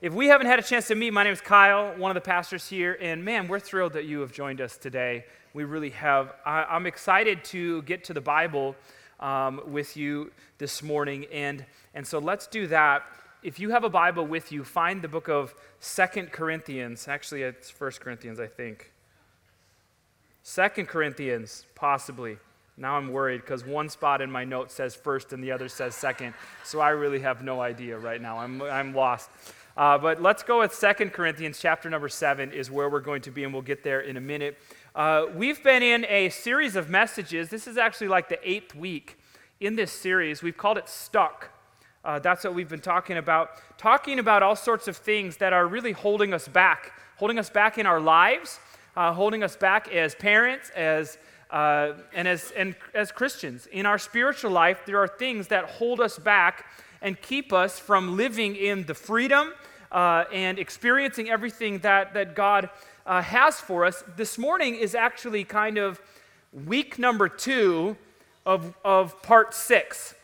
if we haven't had a chance to meet, my name is Kyle, one of the pastors here, and man, we're thrilled that you have joined us today. We really have. I, am excited to get to the Bible um, with you this morning, and, and so let's do that. If you have a Bible with you, find the book of Second Corinthians. Actually, it's First Corinthians, I think. Second Corinthians, possibly. Now I'm worried because one spot in my note says first and the other says second. So I really have no idea right now. I'm, I'm lost. Uh, but let's go with Second Corinthians chapter number 7 is where we're going to be, and we'll get there in a minute. Uh, we've been in a series of messages. This is actually like the eighth week in this series. We've called it Stuck. Uh, that's what we've been talking about. Talking about all sorts of things that are really holding us back, holding us back in our lives, uh, holding us back as parents, as uh, and as, and as Christians. In our spiritual life, there are things that hold us back and keep us from living in the freedom uh, and experiencing everything that, that God uh, has for us, this morning is actually kind of week number two of, of part six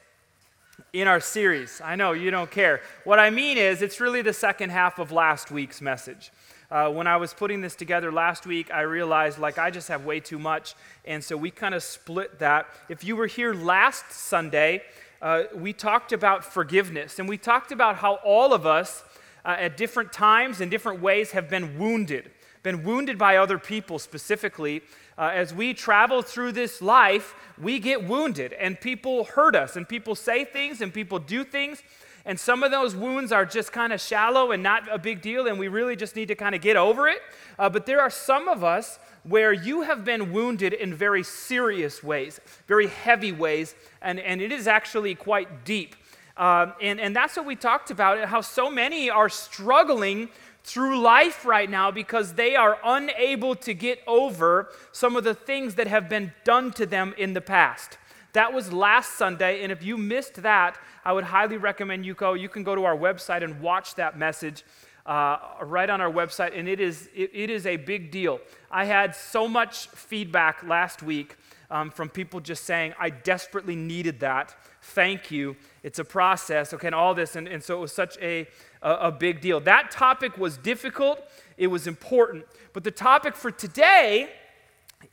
in our series. I know you don't care. What I mean is, it's really the second half of last week's message. Uh, when I was putting this together last week, I realized like I just have way too much, and so we kind of split that. If you were here last Sunday, uh, we talked about forgiveness, and we talked about how all of us uh, at different times in different ways have been wounded, been wounded by other people specifically. Uh, as we travel through this life, we get wounded, and people hurt us, and people say things, and people do things. And some of those wounds are just kind of shallow and not a big deal, and we really just need to kind of get over it. Uh, but there are some of us where you have been wounded in very serious ways, very heavy ways, and, and it is actually quite deep. Um, and, and that's what we talked about how so many are struggling through life right now because they are unable to get over some of the things that have been done to them in the past. That was last Sunday, and if you missed that, I would highly recommend you go. You can go to our website and watch that message uh, right on our website, and it is, it, it is a big deal. I had so much feedback last week um, from people just saying, I desperately needed that. Thank you. It's a process, okay, and all this. And, and so it was such a, a, a big deal. That topic was difficult, it was important. But the topic for today,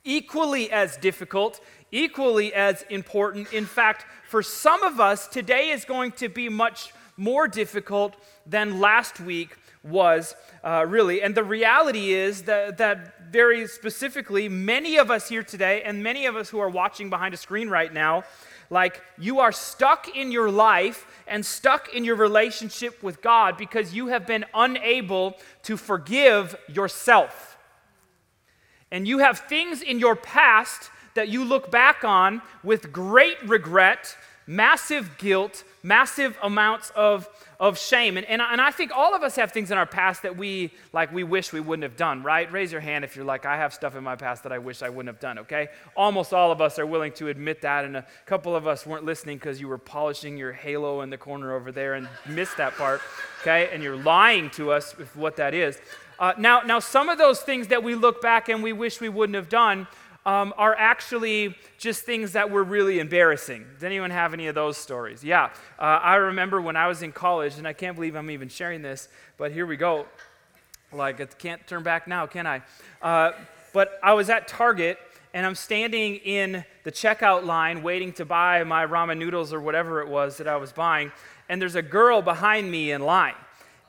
equally as difficult, equally as important. In fact, for some of us, today is going to be much more difficult than last week was, uh, really. And the reality is that, that very specifically, many of us here today, and many of us who are watching behind a screen right now, like you are stuck in your life and stuck in your relationship with God because you have been unable to forgive yourself. And you have things in your past that you look back on with great regret, massive guilt, massive amounts of of shame. And, and, and I think all of us have things in our past that we, like, we wish we wouldn't have done, right? Raise your hand if you're like, I have stuff in my past that I wish I wouldn't have done, okay? Almost all of us are willing to admit that, and a couple of us weren't listening because you were polishing your halo in the corner over there and missed that part, okay? And you're lying to us with what that is. Uh, now, now, some of those things that we look back and we wish we wouldn't have done um, are actually just things that were really embarrassing. Does anyone have any of those stories? Yeah. Uh, I remember when I was in college, and I can't believe I'm even sharing this, but here we go. Like, I can't turn back now, can I? Uh, but I was at Target, and I'm standing in the checkout line waiting to buy my ramen noodles or whatever it was that I was buying, and there's a girl behind me in line.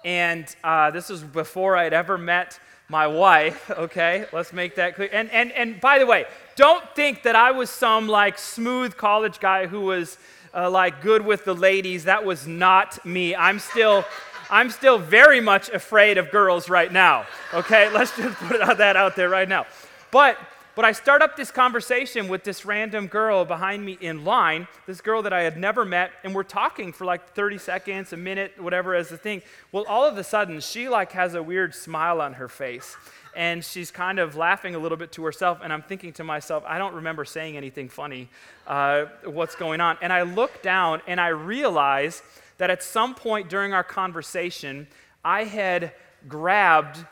And uh, this was before I'd ever met my wife, okay? Let's make that clear. And, and, and by the way, don't think that I was some like smooth college guy who was uh, like good with the ladies. That was not me. I'm still. I'm still very much afraid of girls right now. Okay, let's just put that out there right now. But but I start up this conversation with this random girl behind me in line, this girl that I had never met, and we're talking for like 30 seconds, a minute, whatever as the thing. Well, all of a sudden, she like has a weird smile on her face. And she's kind of laughing a little bit to herself, and I'm thinking to myself, I don't remember saying anything funny. Uh, what's going on? And I look down and I realize that at some point during our conversation, I had grabbed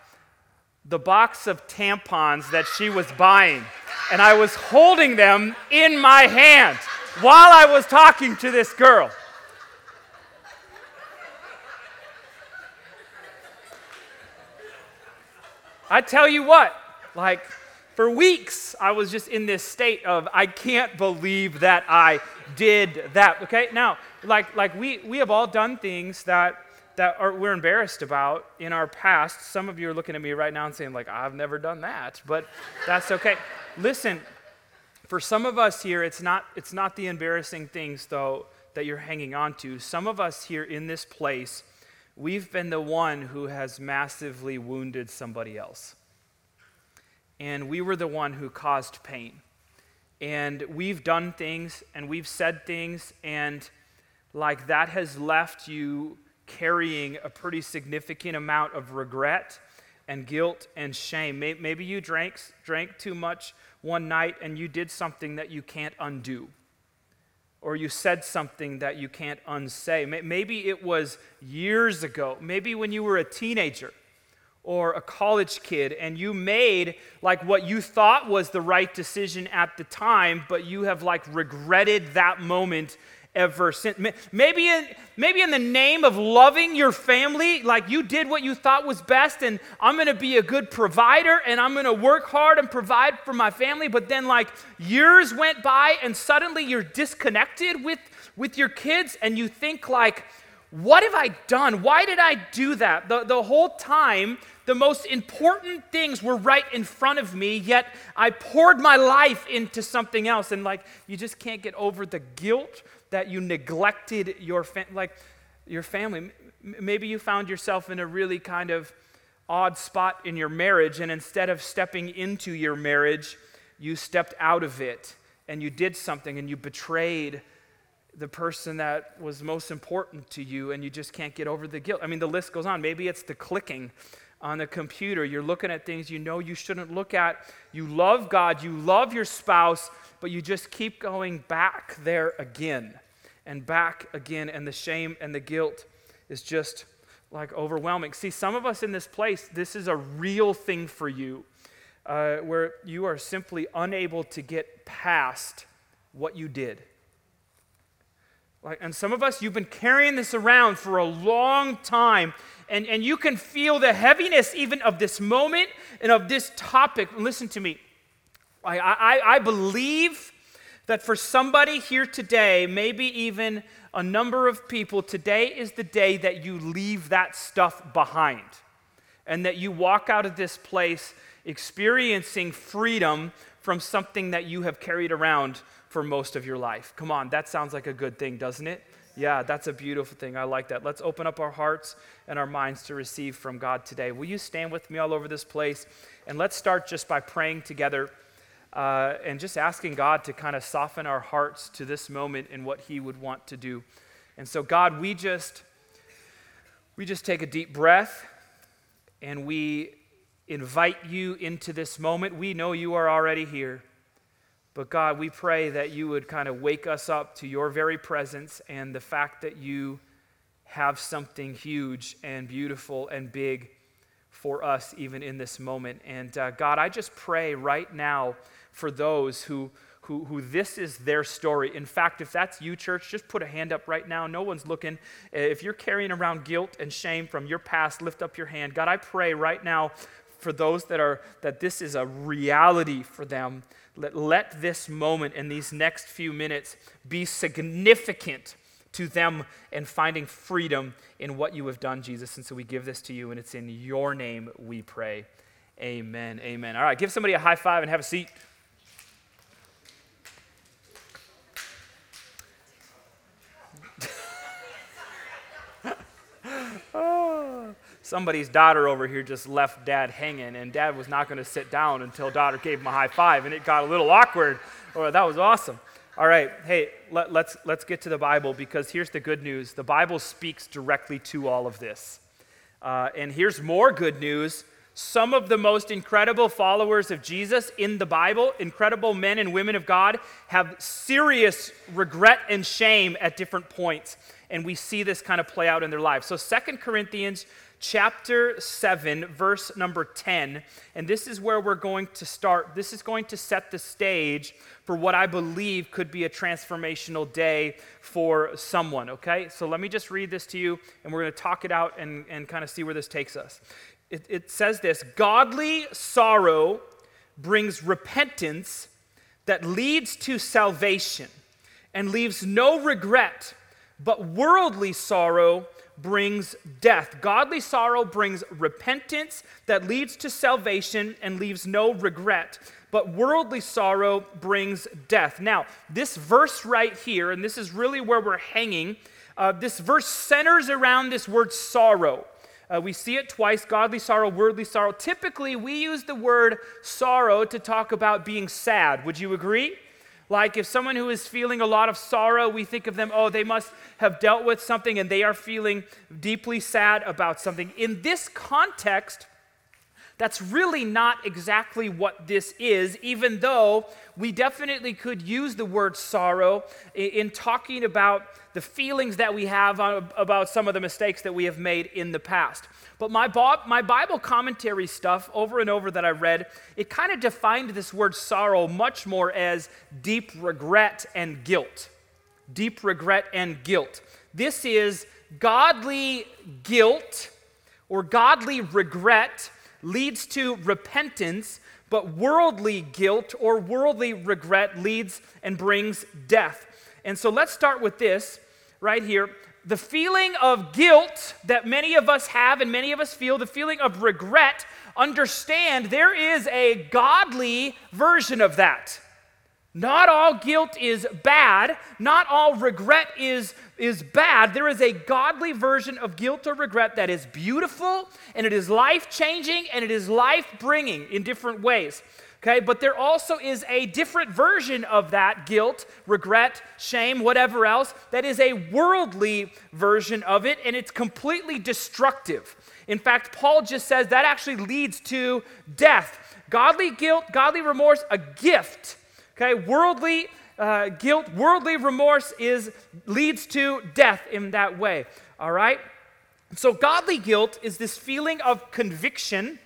the box of tampons that she was buying. And I was holding them in my hand while I was talking to this girl. I tell you what, like, for weeks, I was just in this state of, I can't believe that I did that. Okay, now, like, like we, we have all done things that, that are, we're embarrassed about in our past. Some of you are looking at me right now and saying, like, I've never done that, but that's okay. Listen, for some of us here, it's not, it's not the embarrassing things, though, that you're hanging on to. Some of us here in this place, we've been the one who has massively wounded somebody else. And we were the one who caused pain. And we've done things and we've said things, and like that has left you carrying a pretty significant amount of regret and guilt and shame. Maybe you drank, drank too much one night and you did something that you can't undo, or you said something that you can't unsay. Maybe it was years ago, maybe when you were a teenager or a college kid and you made like what you thought was the right decision at the time but you have like regretted that moment ever since. Maybe in, maybe in the name of loving your family, like you did what you thought was best, and I'm gonna be a good provider and I'm gonna work hard and provide for my family, but then like years went by and suddenly you're disconnected with, with your kids and you think like, what have I done? Why did I do that? The, the whole time, the most important things were right in front of me, yet I poured my life into something else. And like, you just can't get over the guilt that you neglected your, fa- like, your family. Maybe you found yourself in a really kind of odd spot in your marriage, and instead of stepping into your marriage, you stepped out of it and you did something and you betrayed the person that was most important to you and you just can't get over the guilt. I mean, the list goes on. Maybe it's the clicking on the computer. You're looking at things you know you shouldn't look at. You love God, you love your spouse, but you just keep going back there again and back again, and the shame and the guilt is just like overwhelming. See, some of us in this place, this is a real thing for you, uh, where you are simply unable to get past what you did. Like, and some of us, you've been carrying this around for a long time, and, and you can feel the heaviness even of this moment and of this topic. Listen to me. I, I, I believe that for somebody here today, maybe even a number of people, today is the day that you leave that stuff behind and that you walk out of this place experiencing freedom from something that you have carried around for most of your life. Come on, that sounds like a good thing, doesn't it? Yeah, that's a beautiful thing. I like that. Let's open up our hearts and our minds to receive from God today. Will you stand with me all over this place? And let's start just by praying together uh, and just asking God to kind of soften our hearts to this moment and what He would want to do. And so, God, we just we just take a deep breath and we invite you into this moment. We know you are already here. But God, we pray that you would kind of wake us up to your very presence and the fact that you have something huge and beautiful and big for us, even in this moment. And uh, God, I just pray right now for those who, who, who this is their story. In fact, if that's you, church, just put a hand up right now. No one's looking. If you're carrying around guilt and shame from your past, lift up your hand. God, I pray right now for those that are that this is a reality for them. Let, let this moment and these next few minutes be significant to them and finding freedom in what you have done, Jesus. And so we give this to you, and it's in your name we pray. Amen. Amen. All right, give somebody a high five and have a seat. Somebody's daughter over here just left dad hanging, and dad was not going to sit down until daughter gave him a high five, and it got a little awkward. Oh, that was awesome. All right, hey, let, us let's, let's get to the Bible because here's the good news the Bible speaks directly to all of this. Uh, and here's more good news some of the most incredible followers of Jesus in the Bible, incredible men and women of God, have serious regret and shame at different points. And we see this kind of play out in their lives. So, Second Corinthians chapter 7, verse number 10. And this is where we're going to start. This is going to set the stage for what I believe could be a transformational day for someone, okay? So let me just read this to you, and we're going to talk it out and, and kind of see where this takes us. It, it says this Godly sorrow brings repentance that leads to salvation and leaves no regret, but worldly sorrow brings death. Godly sorrow brings repentance that leads to salvation and leaves no regret. But worldly sorrow brings death. Now, this verse right here, and this is really where we're hanging, uh, this verse centers around this word sorrow. Uh, we see it twice godly sorrow, worldly sorrow. Typically, we use the word sorrow to talk about being sad. Would you agree? Like if someone who is feeling a lot of sorrow, we think of them, oh, they must have dealt with something and they are feeling deeply sad about something. In this context, that's really not exactly what this is, even though we definitely could use the word sorrow in, talking about the feelings that we have uh, about some of the mistakes that we have made in the past. But my, my Bible commentary stuff, over and over that I read, it kind of defined this word sorrow much more as deep regret and guilt. Deep regret and guilt. This is godly guilt or godly regret leads to repentance, but worldly guilt or worldly regret leads and brings death. And so let's start with this right here the feeling of guilt that many of us have and many of us feel, the feeling of regret, understand there is a godly version of that. Not all guilt is bad, not all regret is, is bad. There is a godly version of guilt or regret that is beautiful and it is life changing and it is life bringing in different ways. Okay, but there also is a different version of that guilt, regret, shame, whatever else, that is a worldly version of it, and it's completely destructive. In fact, Paul just says that actually leads to death. Godly guilt, godly remorse, a gift. Okay, worldly uh, guilt, worldly remorse is leads to death in that way. All right. So godly guilt is this feeling of conviction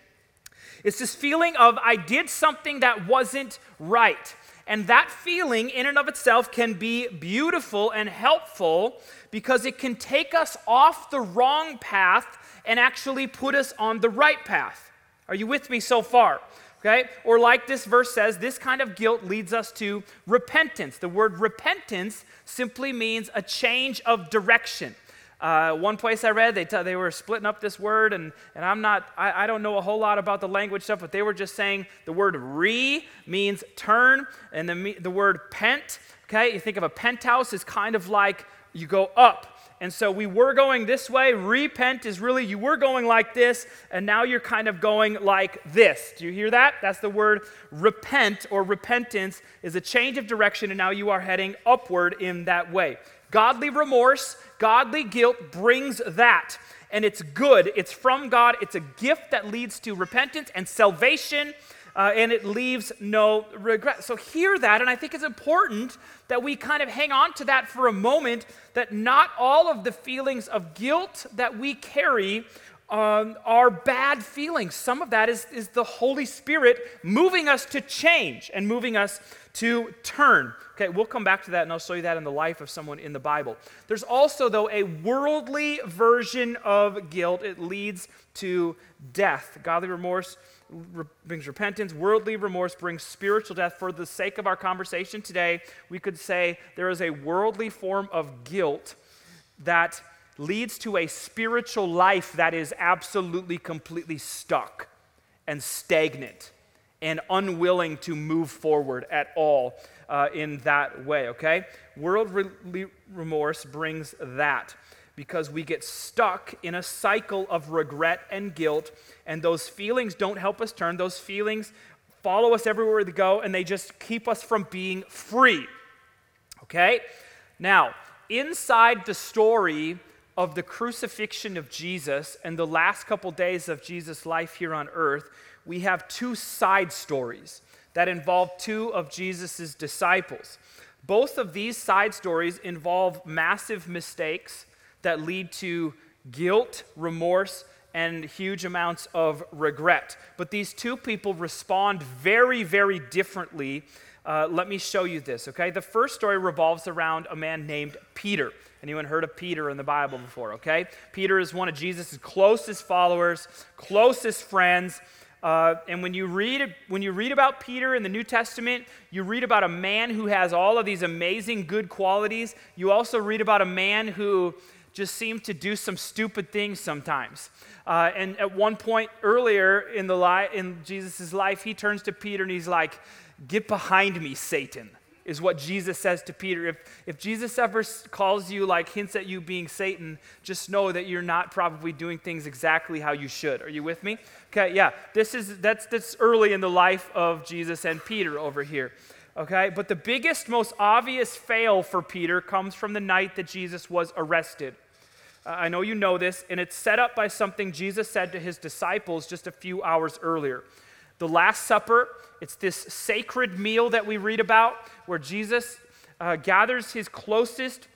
it's this feeling of, I did something that wasn't right. And that feeling, in and of itself, can be beautiful and helpful because it can take us off the wrong path and actually put us on the right path. Are you with me so far? Okay? Or, like this verse says, this kind of guilt leads us to repentance. The word repentance simply means a change of direction. Uh, one place I read, they, t- they were splitting up this word, and, and I'm not, I, I don't know a whole lot about the language stuff, but they were just saying the word re means turn, and the, the word pent, okay, you think of a penthouse is kind of like you go up. And so we were going this way. Repent is really you were going like this, and now you're kind of going like this. Do you hear that? That's the word repent or repentance is a change of direction, and now you are heading upward in that way. Godly remorse, godly guilt brings that. And it's good. It's from God. It's a gift that leads to repentance and salvation, uh, and it leaves no regret. So, hear that. And I think it's important that we kind of hang on to that for a moment that not all of the feelings of guilt that we carry um, are bad feelings. Some of that is, is the Holy Spirit moving us to change and moving us to turn. Okay, we'll come back to that and I'll show you that in the life of someone in the Bible. There's also, though, a worldly version of guilt. It leads to death. Godly remorse re- brings repentance, worldly remorse brings spiritual death. For the sake of our conversation today, we could say there is a worldly form of guilt that leads to a spiritual life that is absolutely, completely stuck and stagnant and unwilling to move forward at all uh, in that way, okay? Worldly remorse brings that because we get stuck in a cycle of regret and guilt, and those feelings don't help us turn. Those feelings follow us everywhere we go, and they just keep us from being free, okay? Now, inside the story of the crucifixion of Jesus and the last couple days of Jesus' life here on earth, we have two side stories that involve two of Jesus' disciples. Both of these side stories involve massive mistakes that lead to guilt, remorse, and huge amounts of regret. But these two people respond very, very differently. Uh, let me show you this, okay? The first story revolves around a man named Peter. Anyone heard of Peter in the Bible before, okay? Peter is one of Jesus' closest followers, closest friends. Uh, and when you, read, when you read about Peter in the New Testament, you read about a man who has all of these amazing good qualities. You also read about a man who just seemed to do some stupid things sometimes. Uh, and at one point earlier in, li- in Jesus' life, he turns to Peter and he's like, Get behind me, Satan is what Jesus says to Peter. If, if Jesus ever calls you, like hints at you being Satan, just know that you're not probably doing things exactly how you should. Are you with me? Okay, yeah. This is that's that's early in the life of Jesus and Peter over here. Okay, but the biggest, most obvious fail for Peter comes from the night that Jesus was arrested. Uh, I know you know this, and it's set up by something Jesus said to his disciples just a few hours earlier. The Last Supper, it's this sacred meal that we read about where Jesus uh, gathers his closest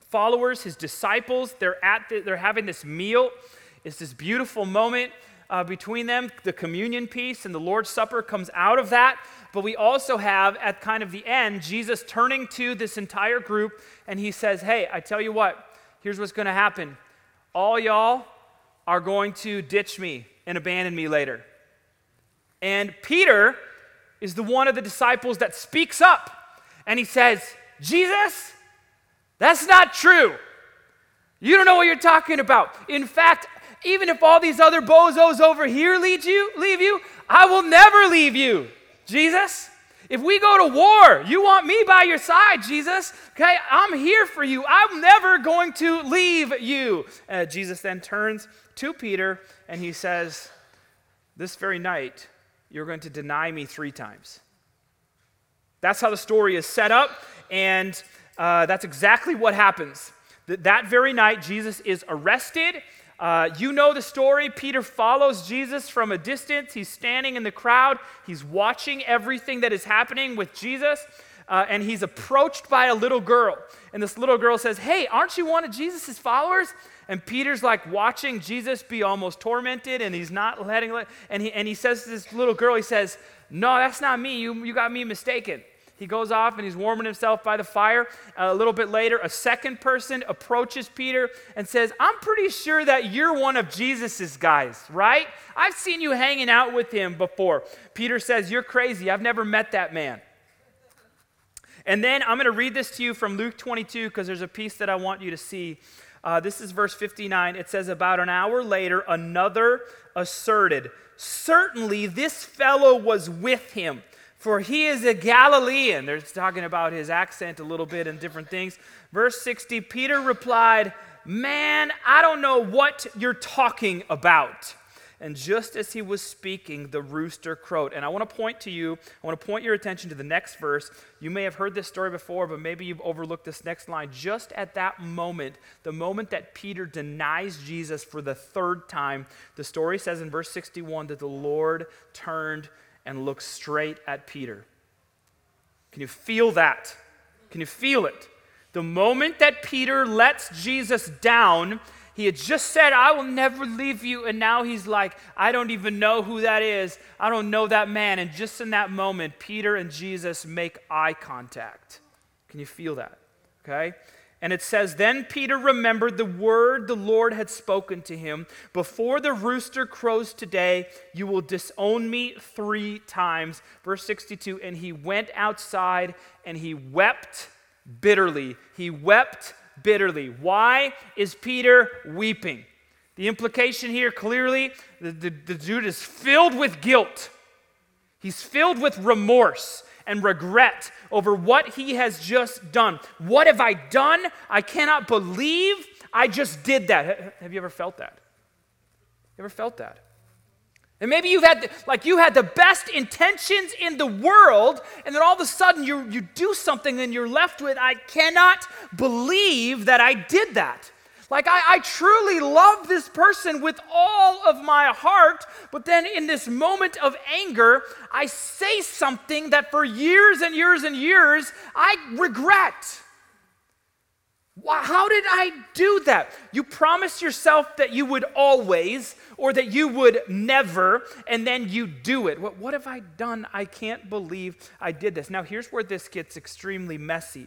followers, his disciples. They're, at the, they're having this meal. It's this beautiful moment uh, between them. The communion piece and the Lord's Supper comes out of that. But we also have, at kind of the end, Jesus turning to this entire group and he says, Hey, I tell you what, here's what's going to happen. All y'all are going to ditch me and abandon me later. And Peter is the one of the disciples that speaks up and he says, Jesus, that's not true. You don't know what you're talking about. In fact, even if all these other bozos over here lead you, leave you, I will never leave you, Jesus. If we go to war, you want me by your side, Jesus. Okay, I'm here for you. I'm never going to leave you. Uh, Jesus then turns to Peter and he says, This very night, you're going to deny me three times. That's how the story is set up, and uh, that's exactly what happens. That, that very night, Jesus is arrested. Uh, you know the story. Peter follows Jesus from a distance. He's standing in the crowd, he's watching everything that is happening with Jesus. Uh, and he's approached by a little girl. And this little girl says, Hey, aren't you one of Jesus' followers? And Peter's like watching Jesus be almost tormented, and he's not letting. And he, and he says to this little girl, he says, No, that's not me. You, you got me mistaken. He goes off and he's warming himself by the fire. a little bit later, a second person approaches Peter and says, I'm pretty sure that you're one of Jesus's guys, right? I've seen you hanging out with him before. Peter says, You're crazy. I've never met that man. And then I'm going to read this to you from Luke 22 because there's a piece that I want you to see. Uh, this is verse 59. It says, About an hour later, another asserted, Certainly this fellow was with him, for he is a Galilean. They're talking about his accent a little bit and different things. Verse 60 Peter replied, Man, I don't know what you're talking about. And just as he was speaking, the rooster crowed. And I want to point to you, I want to point your attention to the next verse. You may have heard this story before, but maybe you've overlooked this next line. Just at that moment, the moment that Peter denies Jesus for the third time, the story says in verse 61 that the Lord turned and looked straight at Peter. Can you feel that? Can you feel it? The moment that Peter lets Jesus down, he had just said, I will never leave you. And now he's like, I don't even know who that is. I don't know that man. And just in that moment, Peter and Jesus make eye contact. Can you feel that? Okay? And it says, Then Peter remembered the word the Lord had spoken to him Before the rooster crows today, you will disown me three times. Verse 62 And he went outside and he wept bitterly. He wept bitterly. Why is Peter weeping? The implication here clearly the, the, the, dude is filled with guilt. He's filled with remorse and regret over what he has just done. What have I done? I cannot believe I just did that. Have you ever felt that? You ever felt that? And maybe you've had, the, like, you had the best intentions in the world, and then all of a sudden you, you do something and you're left with, I cannot believe that I did that. Like, I, I truly love this person with all of my heart, but then in this moment of anger, I say something that for years and years and years I regret. How did I do that? You promise yourself that you would always or that you would never, and then you do it. What, what have I done? I can't believe I did this. Now, here's where this gets extremely messy.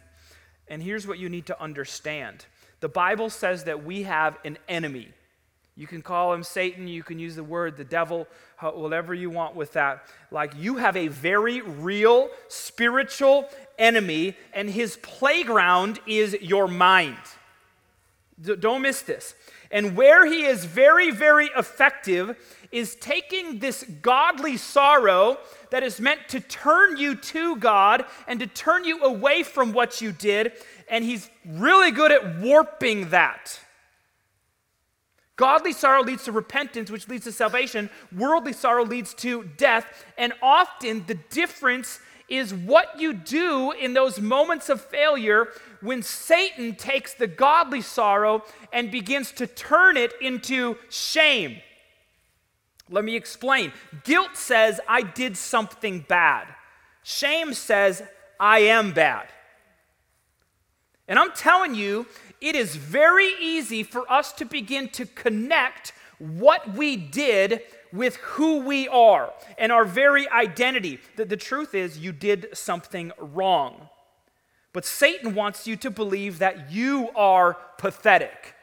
And here's what you need to understand the Bible says that we have an enemy. You can call him Satan, you can use the word the devil, whatever you want with that. Like you have a very real spiritual enemy, and his playground is your mind. Don't miss this. And where he is very, very effective is taking this godly sorrow that is meant to turn you to God and to turn you away from what you did, and he's really good at warping that. Godly sorrow leads to repentance, which leads to salvation. Worldly sorrow leads to death. And often the difference is what you do in those moments of failure when Satan takes the godly sorrow and begins to turn it into shame. Let me explain. Guilt says, I did something bad. Shame says, I am bad. And I'm telling you, it is very easy for us to begin to connect what we did with who we are and our very identity. The, the truth is, you did something wrong. But Satan wants you to believe that you are pathetic,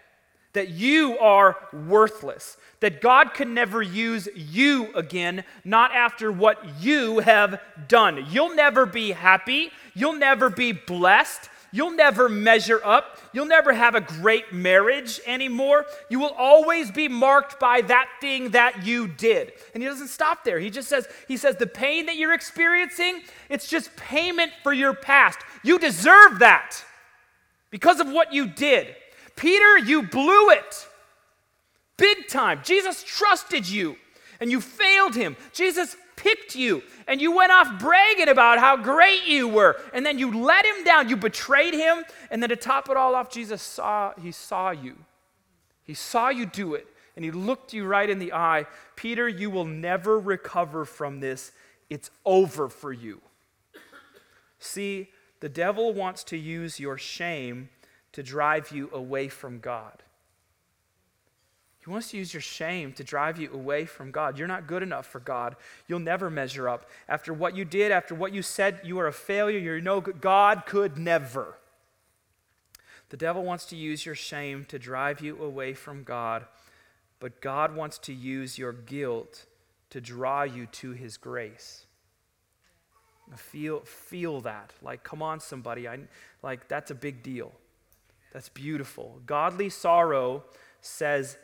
that you are worthless, that God can never use you again, not after what you have done. You'll never be happy, you'll never be blessed, You'll never measure up. You'll never have a great marriage anymore. You will always be marked by that thing that you did. And he doesn't stop there. He just says, he says, the pain that you're experiencing, it's just payment for your past. You deserve that because of what you did. Peter, you blew it big time. Jesus trusted you and you failed him. Jesus picked you and you went off bragging about how great you were and then you let him down. You betrayed him and then to top it all off jesus saw he saw you. He saw you do it and he looked you right in the eye. Peter you will never recover from this. It's over for you. See the devil wants to use your shame to drive you away from god wants to use your shame to drive you away from God. You're not good enough for God. You'll never measure up. After what you did, after what you said, you are a failure. You're no good. God could never. The devil wants to use your shame to drive you away from God, but God wants to use your guilt to draw you to his grace. Feel, feel that. Like, come on, somebody. I, like, that's a big deal. That's beautiful. Godly sorrow says,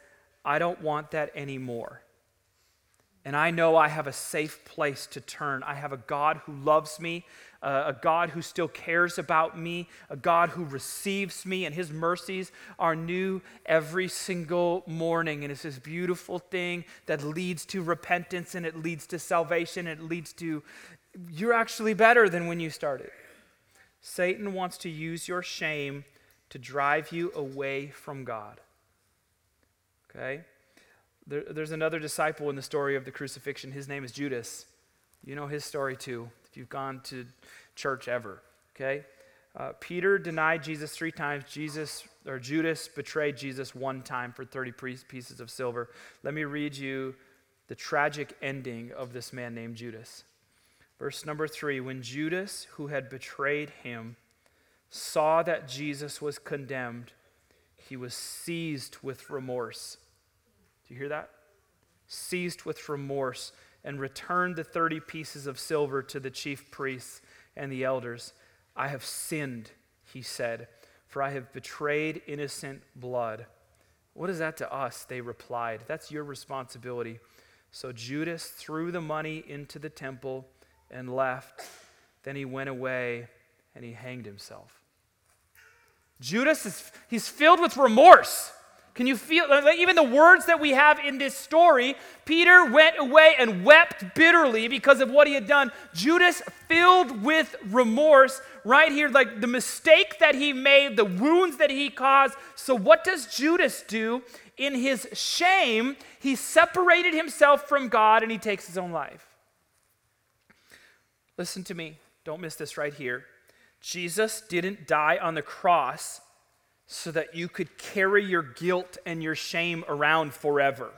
I don't want that anymore. And I know I have a safe place to turn. I have a God who loves me, uh, a God who still cares about me, a God who receives me, and his mercies are new every single morning. And it's this beautiful thing that leads to repentance and it leads to salvation. It leads to you're actually better than when you started. Satan wants to use your shame to drive you away from God. Okay? There, there's another disciple in the story of the crucifixion. His name is Judas. You know his story too, if you've gone to church ever. Okay? Uh, Peter denied Jesus three times. Jesus or Judas betrayed Jesus one time for 30 pieces of silver. Let me read you the tragic ending of this man named Judas. Verse number three When Judas, who had betrayed him, saw that Jesus was condemned, he was seized with remorse. Do you hear that? Seized with remorse and returned the 30 pieces of silver to the chief priests and the elders. I have sinned, he said, for I have betrayed innocent blood. What is that to us? They replied. That's your responsibility. So Judas threw the money into the temple and left. Then he went away and he hanged himself. Judas is he's filled with remorse. Can you feel, even the words that we have in this story? Peter went away and wept bitterly because of what he had done. Judas, filled with remorse, right here, like the mistake that he made, the wounds that he caused. So, what does Judas do? In his shame, he separated himself from God and he takes his own life. Listen to me. Don't miss this right here. Jesus didn't die on the cross so that you could carry your guilt and your shame around forever.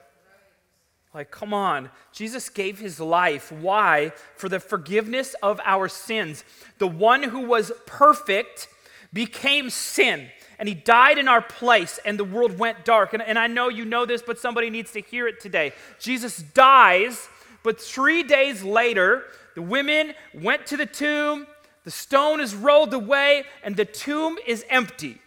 Like, come on. Jesus gave his life. Why? For the forgiveness of our sins. The one who was perfect became sin, and he died in our place, and the world went dark. And, and I know you know this, but somebody needs to hear it today. Jesus dies, but three days later, the women went to the tomb, the stone is rolled away, and the tomb is empty.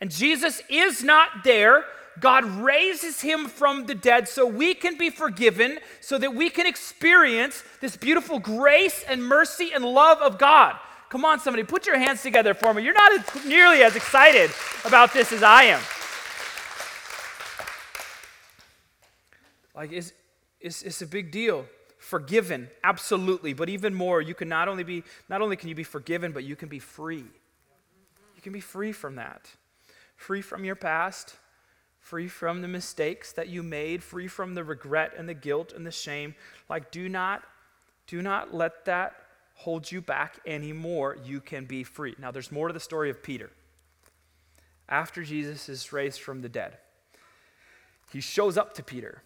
And Jesus is not there. God raises him from the dead so we can be forgiven, so that we can experience this beautiful grace and mercy and love of God. Come on, somebody, put your hands together for me. You're not nearly as excited about this as I am. Like, it's, it's, it's a big deal. Forgiven, absolutely. But even more, you can not only be, not only can you be forgiven, but you can be free. You can be free from that. Free from your past, free from the mistakes that you made, free from the regret and the guilt and the shame. Like, do not, do not let that hold you back anymore. You can be free. Now, there's more to the story of Peter. After Jesus is raised from the dead, he shows up to Peter,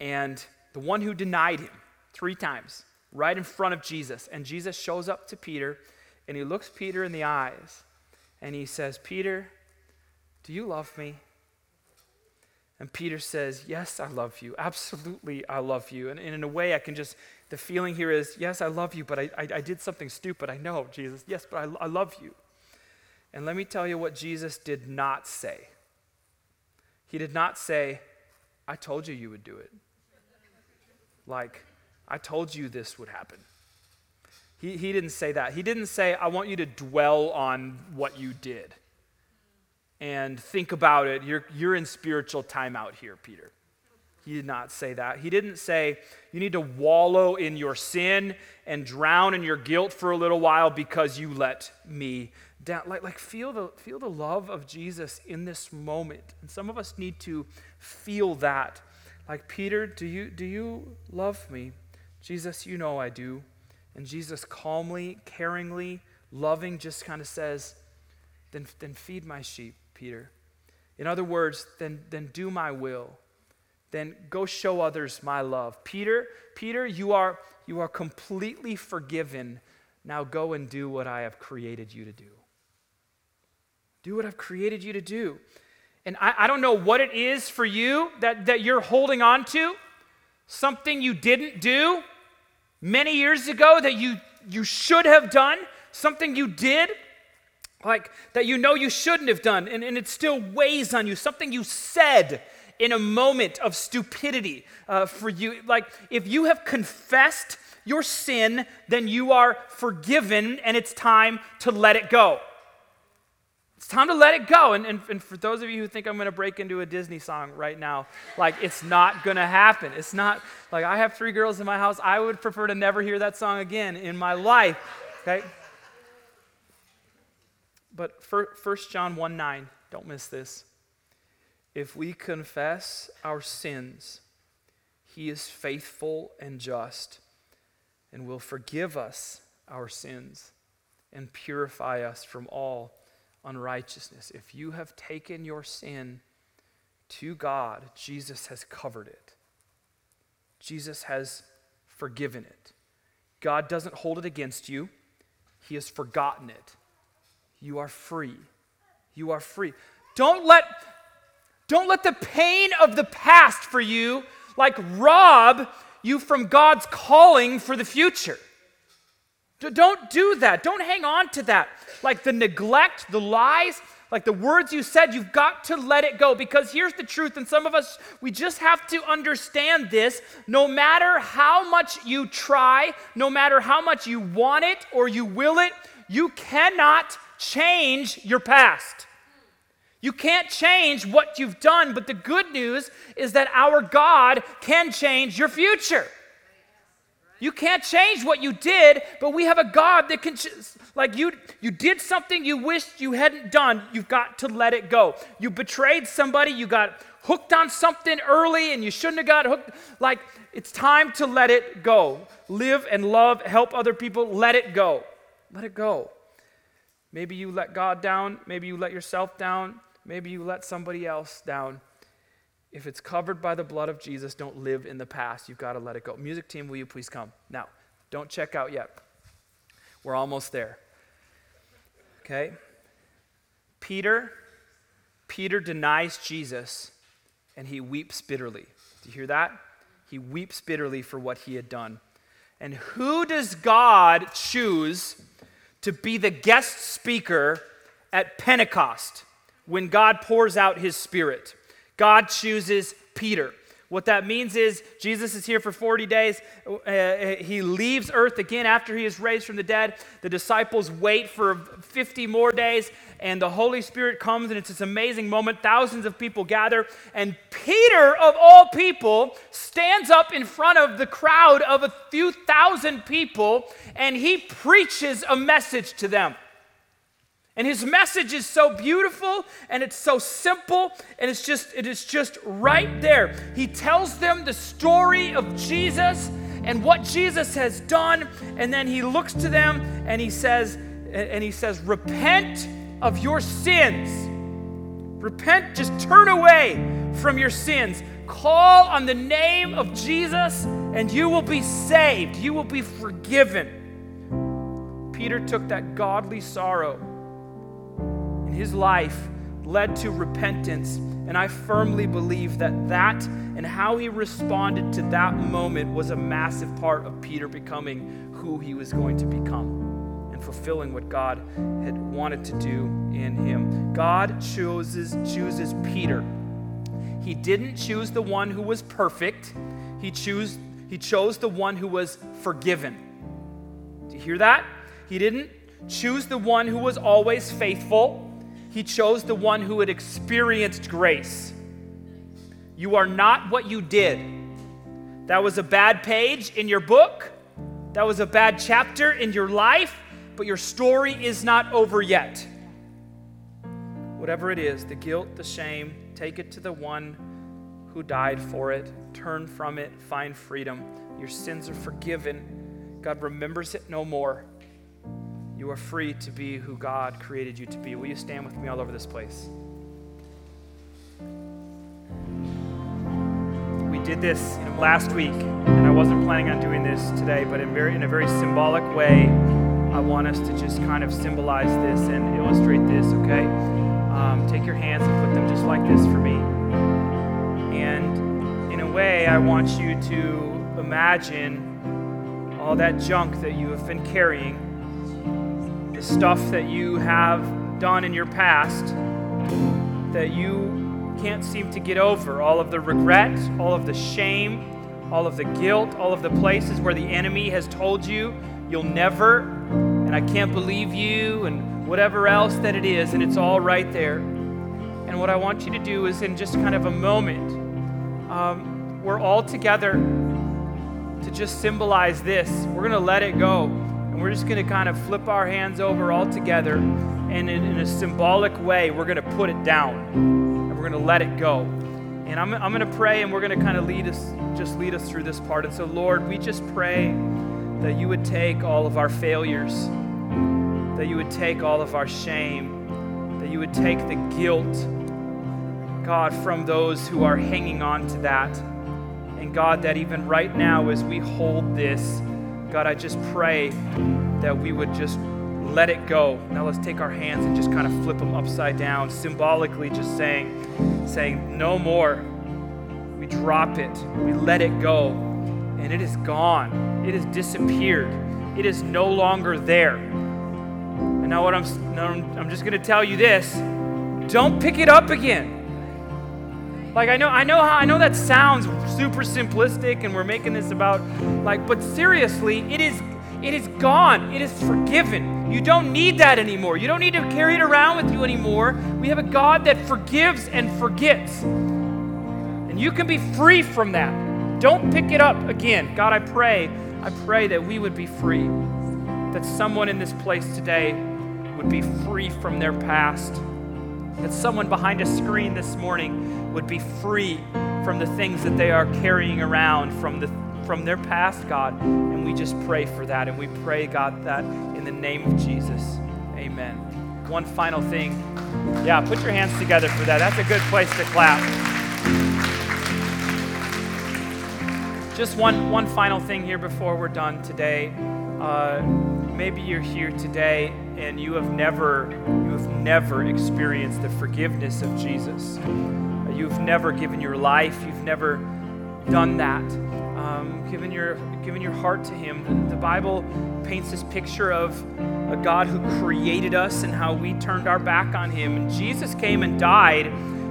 and the one who denied him three times, right in front of Jesus, and Jesus shows up to Peter, and he looks Peter in the eyes, and he says, Peter, do you love me? And Peter says, Yes, I love you. Absolutely, I love you. And, and in a way, I can just, the feeling here is, Yes, I love you, but I, I, I did something stupid. I know, Jesus. Yes, but I, I love you. And let me tell you what Jesus did not say. He did not say, I told you you would do it. Like, I told you this would happen. He, he didn't say that. He didn't say, I want you to dwell on what you did and think about it. You're, you're in spiritual timeout here, Peter. He did not say that. He didn't say, you need to wallow in your sin and drown in your guilt for a little while because you let me down. Like, like feel, the, feel the love of Jesus in this moment. And some of us need to feel that. Like, Peter, do you, do you love me? Jesus, you know I do. And Jesus calmly, caringly, loving just kind of says, then, then feed my sheep. Peter. In other words, then, then do my will. Then go show others my love. Peter, Peter, you are, you are completely forgiven. Now go and do what I have created you to do. Do what I've created you to do. And I, I don't know what it is for you that, that you're holding on to, something you didn't do many years ago that you, you should have done, something you did like that you know you shouldn't have done, and, and it still weighs on you, something you said in a moment of stupidity uh, for you. Like if you have confessed your sin, then you are forgiven, and it's time to let it go. It's time to let it go. And, and, and for those of you who think I'm going to break into a Disney song right now, like it's not going to happen. It's not like I have three girls in my house. I would prefer to never hear that song again in my life. Okay? But 1 John 1 9, don't miss this. If we confess our sins, he is faithful and just and will forgive us our sins and purify us from all unrighteousness. If you have taken your sin to God, Jesus has covered it. Jesus has forgiven it. God doesn't hold it against you, He has forgotten it you are free. You are free. Don't let, don't let the pain of the past for you like rob you from God's calling for the future. Don't do that. Don't hang on to that. Like the neglect, the lies, like the words you said, you've got to let it go because here's the truth. And some of us, we just have to understand this. No matter how much you try, no matter how much you want it or you will it, you cannot change your past. You can't change what you've done, but the good news is that our God can change your future. You can't change what you did, but we have a God that can like you you did something you wished you hadn't done, you've got to let it go. You betrayed somebody, you got hooked on something early and you shouldn't have got hooked. Like it's time to let it go. Live and love, help other people, let it go. Let it go. Maybe you let God down. Maybe you let yourself down. maybe you let somebody else down. If it's covered by the blood of Jesus, don't live in the past. You've got to let it go. Music team, will you please come? Now, don't check out yet. We're almost there. Okay? Peter, Peter denies Jesus and he weeps bitterly. Do you hear that? He weeps bitterly for what he had done. And who does God choose to be the guest speaker at Pentecost when God pours out his spirit? God chooses Peter. What that means is Jesus is here for 40 days. Uh, he leaves earth again after he is raised from the dead. The disciples wait for 50 more days, and the Holy Spirit comes, and it's this amazing moment. Thousands of people gather, and Peter, of all people, stands up in front of the crowd of a few thousand people, and he preaches a message to them. And his message is so beautiful and it's so simple and it's just it is just right there. He tells them the story of Jesus and what Jesus has done and then he looks to them and he says and he says repent of your sins. Repent, just turn away from your sins. Call on the name of Jesus and you will be saved. You will be forgiven. Peter took that godly sorrow his life led to repentance. And I firmly believe that that and how he responded to that moment was a massive part of Peter becoming who he was going to become and fulfilling what God had wanted to do in him. God chooses chooses Peter. He didn't choose the one who was perfect. He chose he chose the one who was forgiven. Do you hear that? He didn't choose the one who was always faithful. He chose the one who had experienced grace. You are not what you did. That was a bad page in your book. That was a bad chapter in your life, but your story is not over yet. Whatever it is the guilt, the shame take it to the one who died for it. Turn from it, find freedom. Your sins are forgiven. God remembers it no more. You are free to be who God created you to be. Will you stand with me all over this place? We did this last week, and I wasn't planning on doing this today, but in, very, in a very symbolic way, I want us to just kind of symbolize this and illustrate this, okay? Um, take your hands and put them just like this for me. And in a way, I want you to imagine all that junk that you have been carrying stuff that you have done in your past that you can't seem to get over. All of the regret, all of the shame, all of the guilt, all of the places where the enemy has told you you'll never, and I can't believe you, and whatever else that it is, and it's all right there. And what I want you to do is, in just kind of a moment, um, we're all together to just symbolize this. We're going to let it go. And we're just going to kind of flip our hands over all together. And in, in a symbolic way, we're going to put it down. And we're going to let it go. And I'm, I'm going to pray and we're going to kind of lead us, just lead us through this part. And so, Lord, we just pray that you would take all of our failures, that you would take all of our shame, that you would take the guilt, God, from those who are hanging on to that. And God, that even right now, as we hold this, God, I just pray that we would just let it go. Now let's take our hands and just kind of flip them upside down, symbolically just saying, saying, no more. We drop it. We let it go. And it is gone. It has disappeared. It is no longer there. And now what I'm I'm just going to tell you this. Don't pick it up again. Like I know, I know how I know that sounds super simplistic, and we're making this about like, but seriously, it is it is gone. It is forgiven. You don't need that anymore. You don't need to carry it around with you anymore. We have a God that forgives and forgets. And you can be free from that. Don't pick it up again. God, I pray, I pray that we would be free. That someone in this place today would be free from their past that someone behind a screen this morning would be free from the things that they are carrying around from, the, from their past, God. And we just pray for that. And we pray, God, that in the name of Jesus. Amen. one final thing. Yeah, put your hands together for that. That's a good place to clap. Just one, one final thing here before we're done today. Uh, maybe you're here today and you have never you have never experienced the forgiveness of Jesus. You've never given your life. You've never done that. Um, given your given your heart to Him. The Bible paints this picture of a God who created us and how we turned our back on Him. And Jesus came and died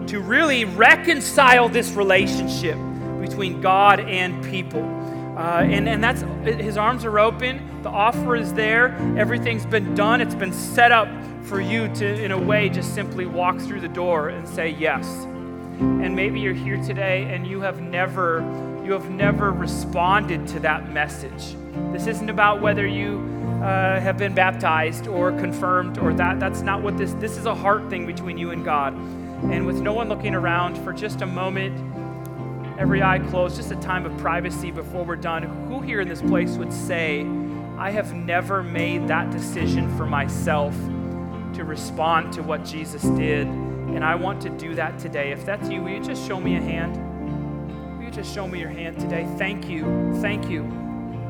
to really reconcile this relationship between God and people. Uh, and, and that's his arms are open, the offer is there, everything's been done, it's been set up for you to, in a way, just simply walk through the door and say yes. And maybe you're here today and you have never you have never responded to that message. This isn't about whether you uh, have been baptized or confirmed or that. That's not what this. This is a heart thing between you and God. And with no one looking around for just a moment, every eye closed, just a time of privacy before we're done, who here in this place would say, I have never made that decision for myself to respond to what Jesus did, and I want to do that today? If that's you, will you just show me a hand? Will you just show me your hand today? Thank you. Thank you.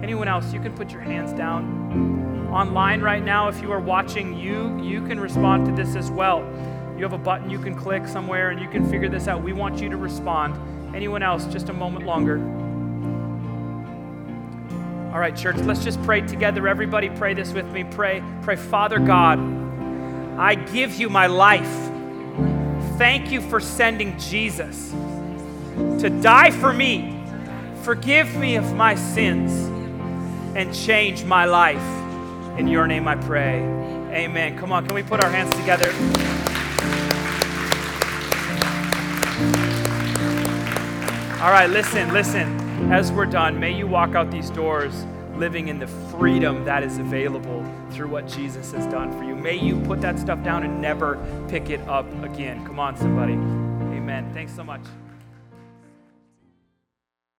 Anyone else, you can put your hands down. Online right now, if you are watching, you you can respond to this as well. You have a button you can click somewhere and you can figure this out. We want you to respond. Anyone else, just a moment longer. All right, church, let's just pray together. Everybody pray this with me. Pray, pray, Father God, I give you my life. Thank you for sending Jesus to die for me. Forgive me of my sins and change my life. In your name I pray. Amen. Come on, can we put our hands together? All right, listen, listen. As we're done, may you walk out these doors living in the freedom that is available through what Jesus has done for you. May you put that stuff down and never pick it up again. Come on, somebody. Amen. Thanks so much.